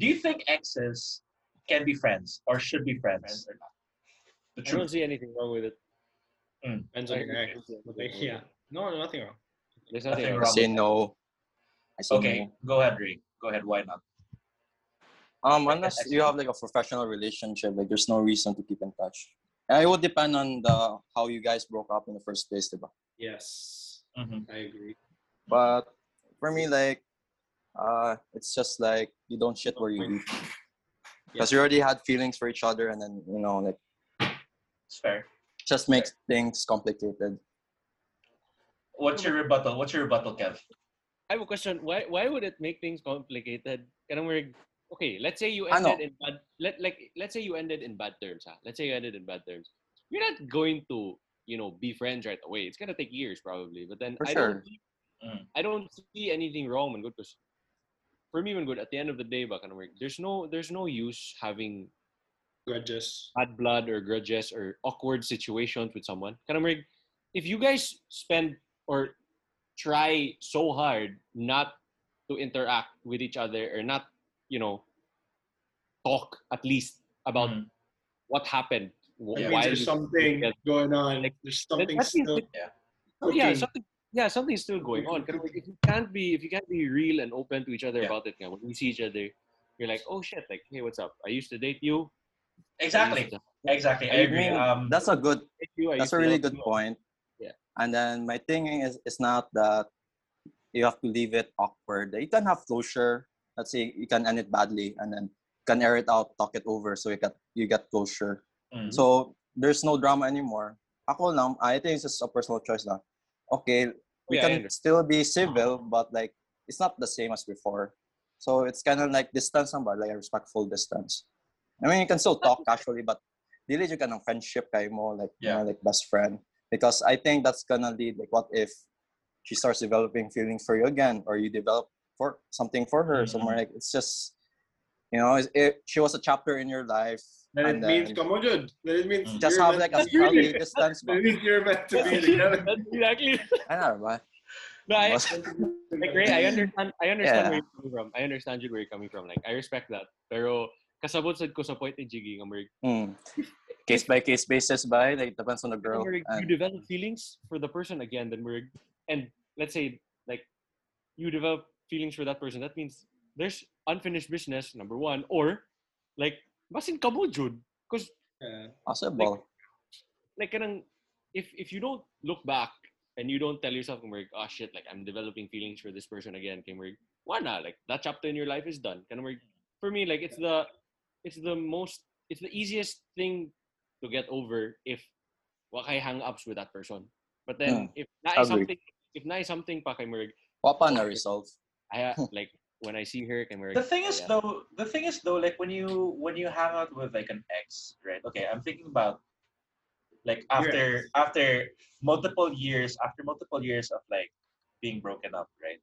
Do you think exes can be friends or should be friends or not? The I don't see anything wrong with it. Depends on the guy. Like, yeah. No, nothing wrong. There's Nothing nothing wrong. wrong. say no. I say Okay, no. go ahead, Ray. Go ahead. Why not? Um, unless you have like a professional relationship, like there's no reason to keep in touch. And it would depend on the how you guys broke up in the first place, diba? Yes, Mhm. I agree. But for me, like, uh, it's just like you don't shit where you eat. Because you already had feelings for each other, and then you know, like, It's fair. just makes things complicated. What's your rebuttal? What's your rebuttal, Kev? I have a question. Why why would it make things complicated? Kanang we're- okay, let's say you ended in bad let like let's say you ended in bad terms, ha? Let's say you ended in bad terms. You're not going to, you know, be friends right away. It's gonna take years probably. But then For I sure. don't Mm. I don't see anything wrong when good because for me even good at the end of the day, ba, kanang we're- there's no there's no use having Grudges. bad blood or grudges or awkward situations with someone. Kanang we're- if you guys spend or try so hard not to interact with each other or not, you know, talk at least about Mhm. what happened. wh- That why there's something Like, going on. like, There's something that means still. that- Yeah. Oh, yeah, something. Yeah, something's still going on. Kanang like, If you can't be, if you can't be real and open to each other Yeah. about it, when you see each other, you're like, oh shit, like, hey, what's up? I used to date you. Exactly. used to Exactly. I I agree. mean, Um, that's a good you. That's a really good you. point. Yeah. And then my thinking is it's not that you have to leave it awkward. You can have closure. Let's say you can end it badly and then you can air it out, talk it over so you get you get closure. mm. So there's no drama anymore. Ako lang, I think it's just a personal choice lang. Okay, we Yeah, can still be civil, but like it's not the same as before. So it's kind of like distance ba, like a respectful distance. I mean, you can still talk casually, but dili ka ng friendship kay mo, like, you know, like best friend. Because I think that's gonna lead, like, what if she starts developing feelings for you again, or you develop for something for her, Mhm. somewhere like, it's just, you know, it, it, she was a chapter in your life. Then it and means, come on, Jude. Then it means Mm. just have like a to healthy distance. Then it means you're meant to be together. That's exactly. I know, ba? No, I, Mas- like Ray, I understand. I understand Yeah. where you're coming from. I understand you where you're coming from. Like I respect that. Pero kasabot sad ko sa point ni Jiggy nga Merg, Mm. Case by case basis, ba? Like, depends on the girl. Merg, you develop feelings for the person again. Then Merg, and let's say like you develop feelings for that person. That means there's unfinished business. Number one, or like basin ka mo Jude. Because Yeah. possible. like kanang if if you don't look back and you don't tell yourself Merg, oh ah, shit, like I'm developing feelings for this person again, kay Merg, why not? Like that chapter in your life is done. Kanang Merg, for me, like it's the it's the most it's the easiest thing to get over if wa kay hang-ups with that person. But then hmm. if na Agree. something if na something pa kay Merg, Wapa na resolve. I like when I see her kay Merg. the thing is yeah. though the thing is though like when you when you hang out with like an ex right? Okay i'm thinking about like after after multiple years after multiple years of like being broken up right?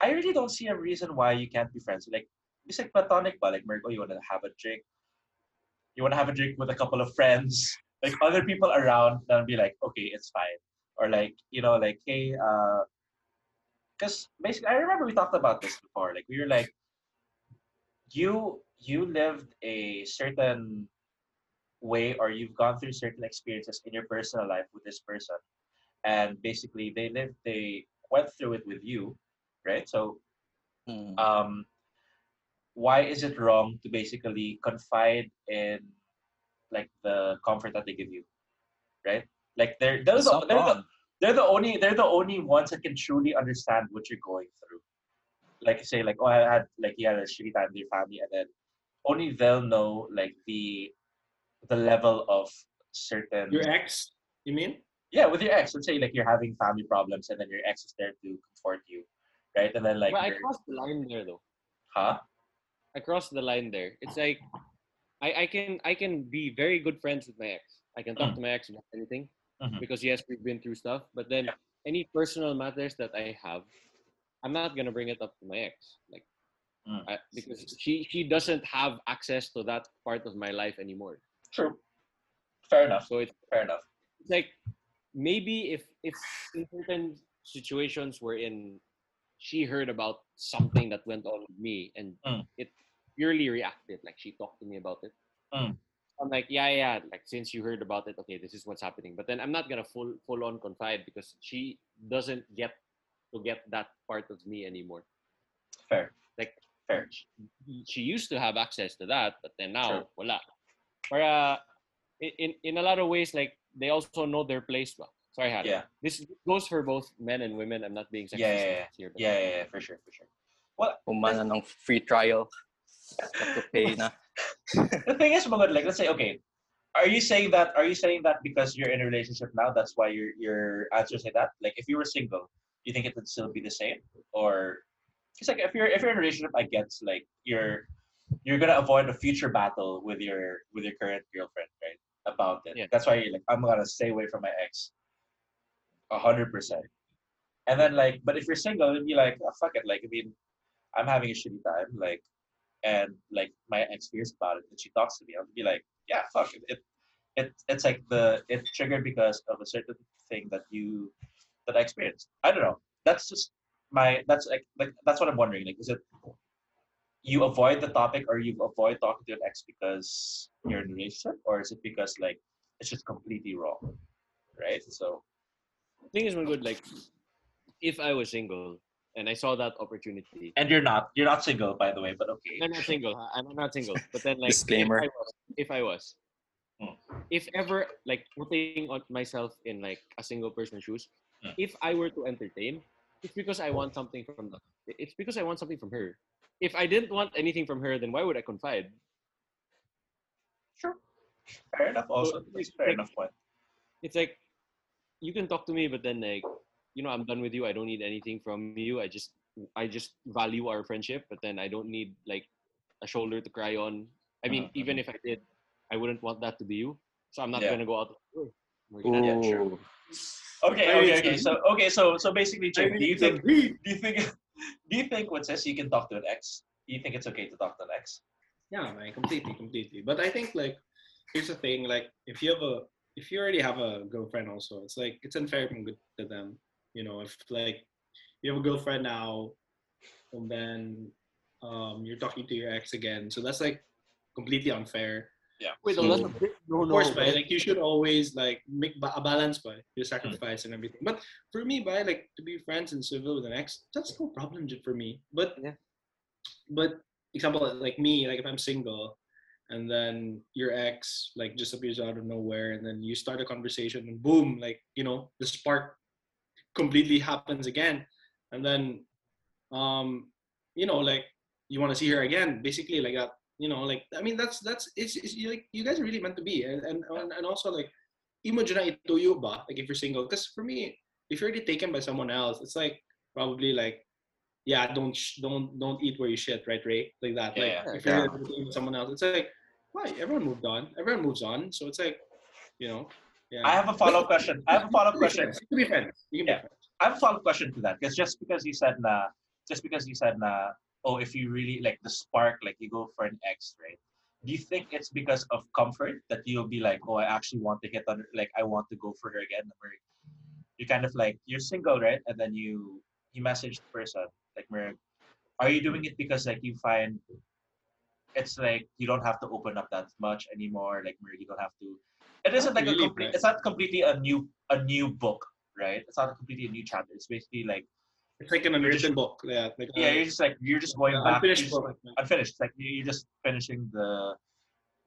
I really don't see a reason why you can't be friends. Like it's like platonic but like Mergo, you want to have a drink? You want to have a drink with a couple of friends? Like other people around then be like okay it's fine. Or like you know like hey uh because basically I remember we talked about this before. Like we were like, you you lived a certain way or you've gone through certain experiences in your personal life with this person, and basically they lived they went through it with you, right? So Mm. um, why is it wrong to basically confide in like the comfort that they give you, right? Like they're they're It's the, not they're, the, wrong. they're the only they're the only ones that can truly understand what you're going through. Like say like oh I had like you had a shitty time with your family and then only they'll know like the the level of certain Your ex, you mean? yeah with your ex let's say like you're having family problems and then your ex is there to comfort you right and then like But I crossed the line there though. huh I crossed the line there. It's like I, I can I can be very good friends with my ex. I can talk to my ex about anything Mhm. because yes, we've been through stuff. But then Yeah. any personal matters that I have, I'm not gonna bring it up to my ex, like Mm. I, because she she doesn't have access to that part of my life anymore. true fair enough So it's fair enough it's like maybe if if in certain situations we're in she heard about something that went on with me and Mm. it purely reacted. Like she talked to me about it. Mm. I'm like, yeah, yeah. Like since you heard about it, okay, this is what's happening. But then I'm not gonna full full on confide because she doesn't get to get that part of me anymore. Fair. Like Fair. she used to have access to that, but then now True. wala. Para uh, in, in in a lot of ways, like they also know their place. Ba? Sorry, Hannah. Yeah. This goes for both men and women. I'm not being sexist Yeah, yeah, yeah. here. But Yeah, yeah, yeah, for sure, for sure. Well, Umana ng free trial. To pay na. the thing is, Magod, like, let's say, okay, are you saying that? Are you saying that because you're in a relationship now? That's why your your answers like that. Like, if you were single, do you think it would still be the same, or it's like if you're if you're in a relationship, I guess like you're you're gonna avoid a future battle with your with your current girlfriend, right? About it. Yeah. That's why you're like, I'm gonna stay away from my ex. A hundred percent. And then like, but if you're single, it'd be like, oh, fuck it. Like, I mean, I'm having a shitty time. Like, and like my ex about it and she talks to me, I'll be like, yeah, fuck it. It, it it's like the it's triggered because of a certain thing that you that I experienced. I don't know. That's just my that's like like that's what I'm wondering. Like, is it you avoid the topic or you avoid talking to an ex because you're in a relationship, or is it because like it's just completely wrong, right? So thing is, one good like if I was single and I saw that opportunity. and you're not you're not single by the way, but okay. I'm not single. I'm not single. But then, like, Disclaimer. If I was, if, I was, Hmm. if ever, like, putting on myself in like a single person's shoes, Hmm. if I were to entertain, it's because I want something from the. It's because I want something from her. If I didn't want anything from her, then why would I confide? Sure. Fair enough. Also, So, fair like- enough point. It's like you can talk to me, but then like you know I'm done with you. I don't need anything from you. I just I just value our friendship, but then I don't need like a shoulder to cry on. I mean, Mhm. even if I did, I wouldn't want that to be you. So I'm not Yeah. gonna go out. Yeah, sure. Okay, okay, okay. So okay, so so basically, Jim, do you think agree. do you think do you think what says you can talk to an ex? Do you think it's okay to talk to an ex? Yeah, man, completely, completely. But I think like here's the thing, like if you have a if you already have a girlfriend also, it's like it's unfair from good to them. You know, if like you have a girlfriend now and then um you're talking to your ex again. So that's like completely unfair. Yeah. Wait, So- no, that's a big no, Of course, no. by like you should always like make ba- a balance by your sacrifice and everything. But for me, by like to be friends and civil with an ex, that's no problem j- for me. But Yeah. but example like me, like if I'm single, and then your ex like just appears out of nowhere, and then you start a conversation, and boom, like you know the spark completely happens again, and then um you know like you want to see her again, basically like that you know like i mean that's that's it's, it's you, like you guys are really meant to be. And and, and also like imo dyan na ituyo ba? Like if you're single because for me if you're already taken by someone else it's like probably like yeah don't sh- don't don't eat where you shit right ray? Like that. Like Yeah, if you're yeah. already taken by someone else it's like why? Everyone moved on. Everyone moves on. So it's like you know yeah I have a follow up question. I have a follow up You question. can be friends. You can be friends. You can Yeah. friends. I have a follow up question to that because just because you said na, just because you said na, oh, if you really like the spark, like you go for an ex, right? Do you think it's because of comfort that you'll be like, oh, I actually want to hit on, like I want to go for her again? Or you kind of like you're single, right? And then you you message the person like, are you doing it because like you find it's like you don't have to open up that much anymore? Like, you don't have to. It isn't like really, a complete. It's not completely a new a new book, right? It's not completely a new chapter. It's basically like It's like an unwritten book. Yeah. Like, yeah, uh, you're just like you're just going back. unfinished just book. unfinished. Like you- you're just finishing the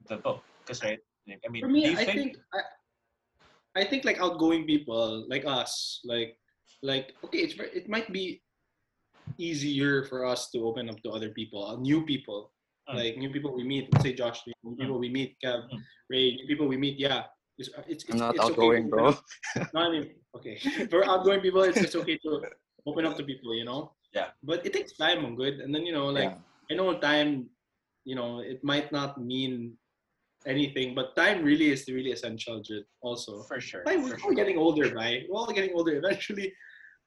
the book. Cause right, I mean, For me, I think, I, I think like outgoing people like us, like like okay, it's it might be easier for us to open up to other people, uh, new people, Mm. like new people we meet. Let's say Josh, new people we meet, Kev, Mm. Ray, new people we meet. Yeah, it's it's, it's not it's outgoing, to bro. open up- No, I mean, okay, for outgoing people, it's, it's okay to open up to people, you know. Yeah. But it takes time, I'm good, and then you know, like Yeah. I know time, you know, it might not mean anything, but time really is really essential, Jit, also. for sure. Bye, for we're sure. all getting older, right? We're all getting older. Eventually,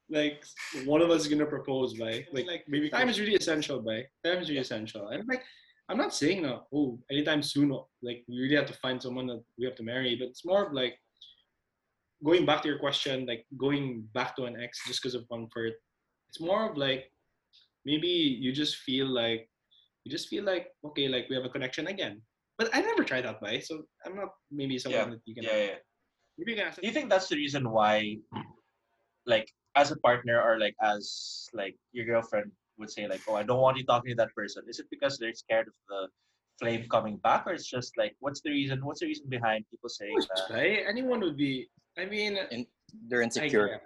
like one of us is gonna propose, right? Like, like maybe time is really essential, right? Time is really essential. And like I'm not saying that oh anytime soon uh, like we really have to find someone that we have to marry, but it's more of like going back to your question, like going back to an ex just because of comfort. It's more of like maybe you just feel like you just feel like okay, like we have a connection again. But I never tried that way, so I'm not maybe someone Yeah. that you can. Yeah, yeah. Maybe you can ask. Do you think that's the reason why, like, as a partner or like as like your girlfriend would say like, oh, I don't want you talking to that person? Is it because they're scared of the flame coming back, or it's just like, what's the reason? What's the reason behind people saying Of that? right? Anyone would be. I mean, They're insecure. guess.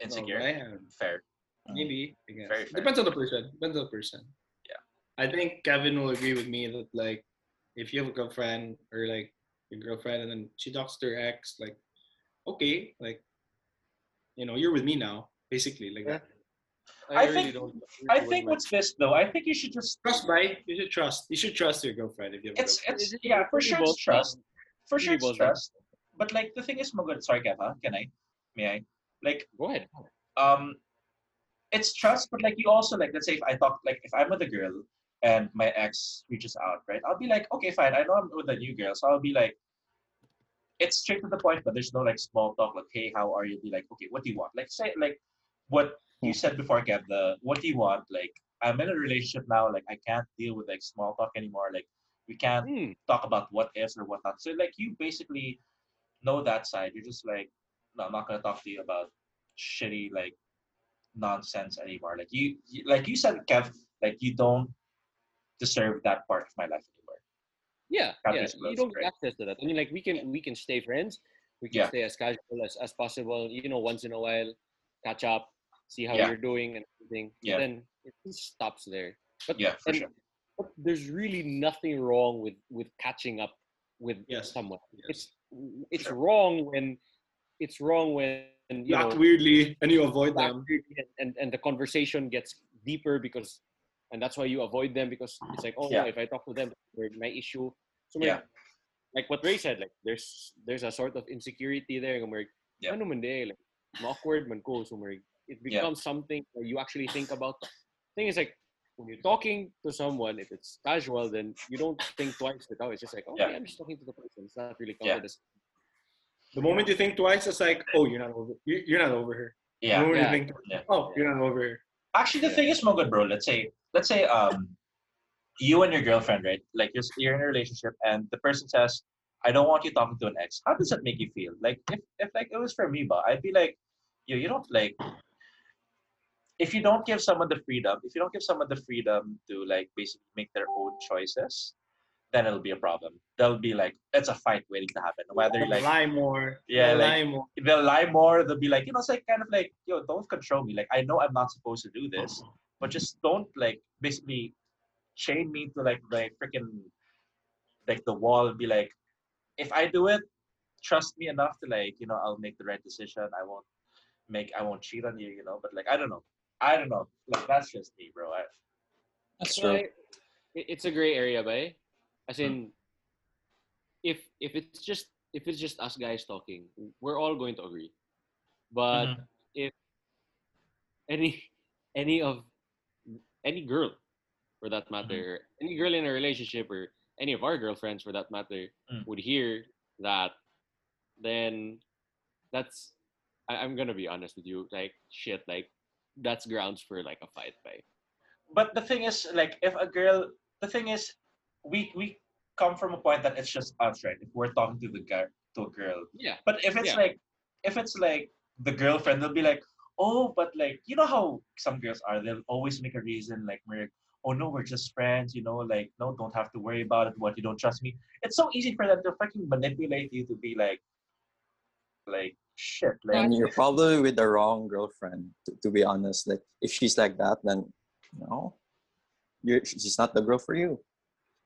Insecure. No, I am. Fair. Mm. Maybe. I guess. Very fair. Depends on the person. Depends on the person. Yeah. I think Kevin will agree with me that like if you have a girlfriend or like your girlfriend and then she talks to her ex, like, okay, like you know, you're with me now, basically. Like that. I really think- don't- I think mind. what's this though? I think you should just. Trust, right? You should trust. You should trust your girlfriend if you have a It's girlfriend. it's It- yeah for sure it's trust. down- For sure it's boils trust. But like the thing is, Magod, sorry, Kev, can I? May I? Like Go ahead. um it's trust but like you also like let's say if i talk like if i'm with a girl and my ex reaches out right i'll be like okay fine i know i'm with a new girl so i'll be like it's straight to the point but there's no like small talk like hey how are you be like okay what do you want like say like what you said before Kev, the what do you want like i'm in a relationship now like i can't deal with like small talk anymore like we can't Hmm. talk about what ifs or whatnot. So like you basically know that side. You're just like, no, I'm not gonna talk to you about shitty like nonsense anymore. Like you, you like you said, Kev, like you don't deserve that part of my life anymore. Yeah, yeah. You don't right? access to that. I mean, like we can we can stay friends. We can Yeah. stay as casual as, as possible. You know, once in a while, catch up, see how Yeah. you're doing and everything. Yeah. then it just stops there. But Yeah, for and- sure. but there's really nothing wrong with with catching up with Yes. someone. Yes. It's it's wrong when it's wrong when you You act know weirdly and you avoid them. and, and and the conversation gets deeper because and that's why you avoid them because it's like oh Yeah. if I talk to them my issue so Yeah. like, like what Ray said like there's there's a sort of insecurity there and like Yeah. ano man de, like awkward man ko so like, it Yeah. becomes something where you actually think about thing is like when you're talking to someone if it's casual then you don't think twice without it's just like oh Yeah. yeah. I'm just talking to the person it's not really Yeah. counted as The moment you think twice, it's like, oh, you're not over. you- You're not over her. The Yeah. you Yeah. think, Yeah. oh, you're not over her. Actually, the Yeah. thing is, Mogod, bro. Let's say, let's say, um, you and your girlfriend, right? Like you're, you're in a relationship, and the person says, "I don't want you talking to an ex." How does that make you feel? Like if, if like it was for me, but I'd be like, yo, you don't like. If you don't give someone the freedom, if you don't give someone the freedom to like basically make their own choices, then it'll be a problem. They'll be like, it's a fight waiting to happen. Whether They'll like lie more. Yeah, They'll like- lie more. they'll lie more. They'll be like, you know, it's like kind of like, yo, don't control me. Like, I know I'm not supposed to do this, but just don't like basically chain me to like the freaking like the wall and be like, if I do it, trust me enough to like, you know, I'll make the right decision. I won't make, I won't cheat on you, you know. But like, I don't know, I don't know. Like, that's just me, bro. I, That's So true. I- it's a gray area, ba? As Hmm. in, if if it's just if it's just us guys talking, we're all going to agree. But Mhm. if any any of any girl, for that Mm-hmm. matter, any girl in a relationship or any of our girlfriends, for that matter, Mm. would hear that, then that's I, I'm gonna be honest with you, like shit, like that's grounds for like a fight, by. but the thing is, like, if a girl, the thing is, we we come from a point that it's just us, right? If we're talking to the guy to a girl, Yeah. But if it's Yeah. like, if it's like the girlfriend, they'll be like, oh, but like, you know how some girls are, they'll always make a reason like, we're, oh no, we're just friends, you know, like, no, don't have to worry about it. What you don't trust me. It's so easy for them to fucking manipulate you to be like, like shit, like and you're probably with the wrong girlfriend to, to be honest. Like if she's like that then no you're she's not the girl for you.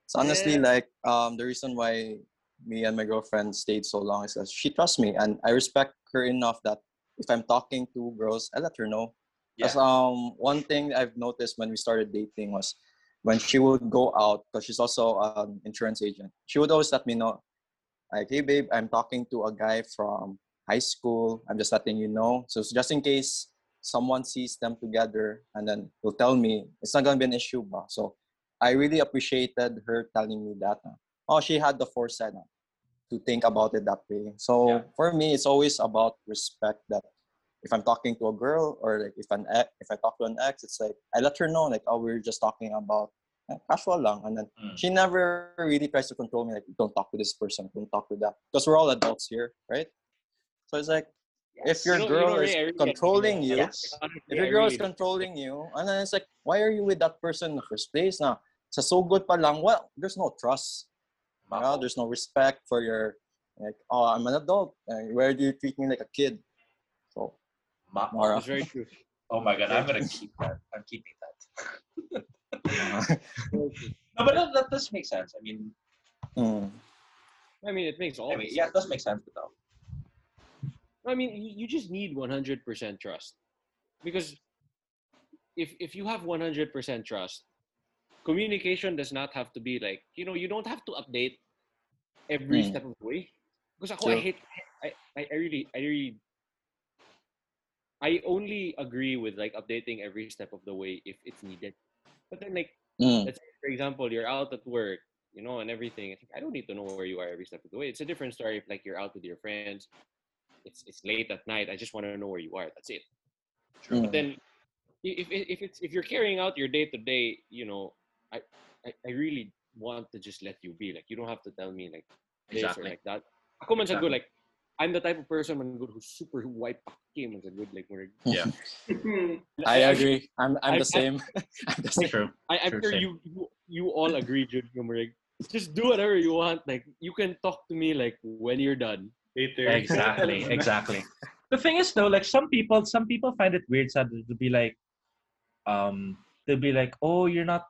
It's honestly Yeah. like um the reason why me and my girlfriend stayed so long is because she trusts me and i respect her enough that if i'm talking to girls i let her know. Yeah, because um one thing i've noticed when we started dating was when she would go out because she's also an insurance agent she would always let me know like hey babe i'm talking to a guy from high school i'm just letting you know so just in case someone sees them together and then will tell me it's not going to be an issue ba? so i really appreciated her telling me that uh, oh she had the foresight uh, to think about it that way so Yeah. for me it's always about respect that if I'm talking to a girl or like if an ex, if I talk to an ex, it's like I let her know like oh we're just talking about eh, casual lang, and then Mm. she never really tries to control me like don't talk to this person, don't talk to that because we're all adults here, right? So it's like if your You know- you girl know, is really controlling you, Yes. If your girl is controlling you, and then it's like, why are you with that person in the first place? Now, sa so good pa lang, well, there's no trust. You know, there's no respect for your, like, oh, I'm an adult. and where do you treat me like a kid? So, Mako. Mara. It's very true. Oh my god, I'm gonna keep that. I'm keeping that. No, but that, that does make sense. I mean, mm, I mean, it makes all. I mean, yeah, it does make sense, but no. I mean, you, just need 100% trust. Because if if you have 100% trust, communication does not have to be like, you know, you don't have to update every Mm. step of the way. Because ako, I hate, I, I, really, I really, I only agree with like updating every step of the way if it's needed. But then like, mm, let's say, for example, you're out at work, you know, and everything. I don't need to know where you are every step of the way. It's a different story if like you're out with your friends. It's it's late at night. I just want to know where you are. That's it. mm. But then, if if if it's if you're carrying out your day to day, you know, I, I I really want to just let you be. Like you don't have to tell me like this Exactly. or like that. Ako man sa good, Exactly. like I'm the type of person man good who's super white game man sa good like we're Yeah. I agree. I'm, I'm I- the same. I'm the same. True. I, I'm Sure, sure same. you, you you all agree, Jude Gumarig. Just do whatever you want. Like you can talk to me like when you're done. Later. Exactly. exactly. The thing is though, like some people, some people find it weird sad to be like, um, they'll be like, oh, you're not,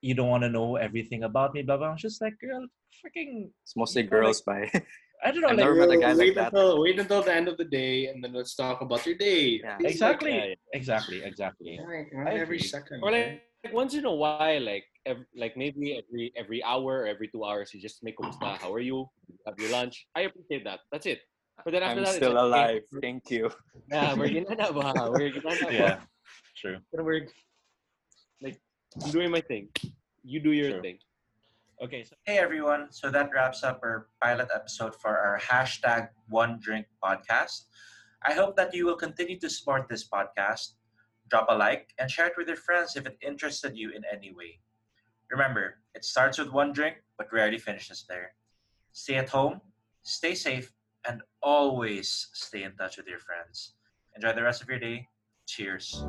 you don't want to know everything about me, blah blah. I'm just like, girl, freaking, It's mostly You know, girls, by. I don't know, I've like, never met a guy like wait that. until wait until the end of the day, and then let's talk about your day. Yeah. It's exactly, Yeah, exactly, exactly. Like, I every agree. second. Or like, like once in a while, like ev- like maybe every every hour or every two hours, you just make kumusta. How are you? Have your lunch? I appreciate that. That's it. But then after I'm that, still it's like, alive. okay, Thank you. Yeah, we're gonna na ba? We're gonna na ba? Yeah, true. Pero we're like I'm doing my thing. You do your Sure. thing. Okay. So, hey everyone. So that wraps up our pilot episode for our hashtag One Drink podcast. I hope that you will continue to support this podcast. Drop a like and share it with your friends if it interested you in any way. Remember, it starts with one drink, but rarely finishes there. Stay at home, stay safe, and always stay in touch with your friends. Enjoy the rest of your day. Cheers.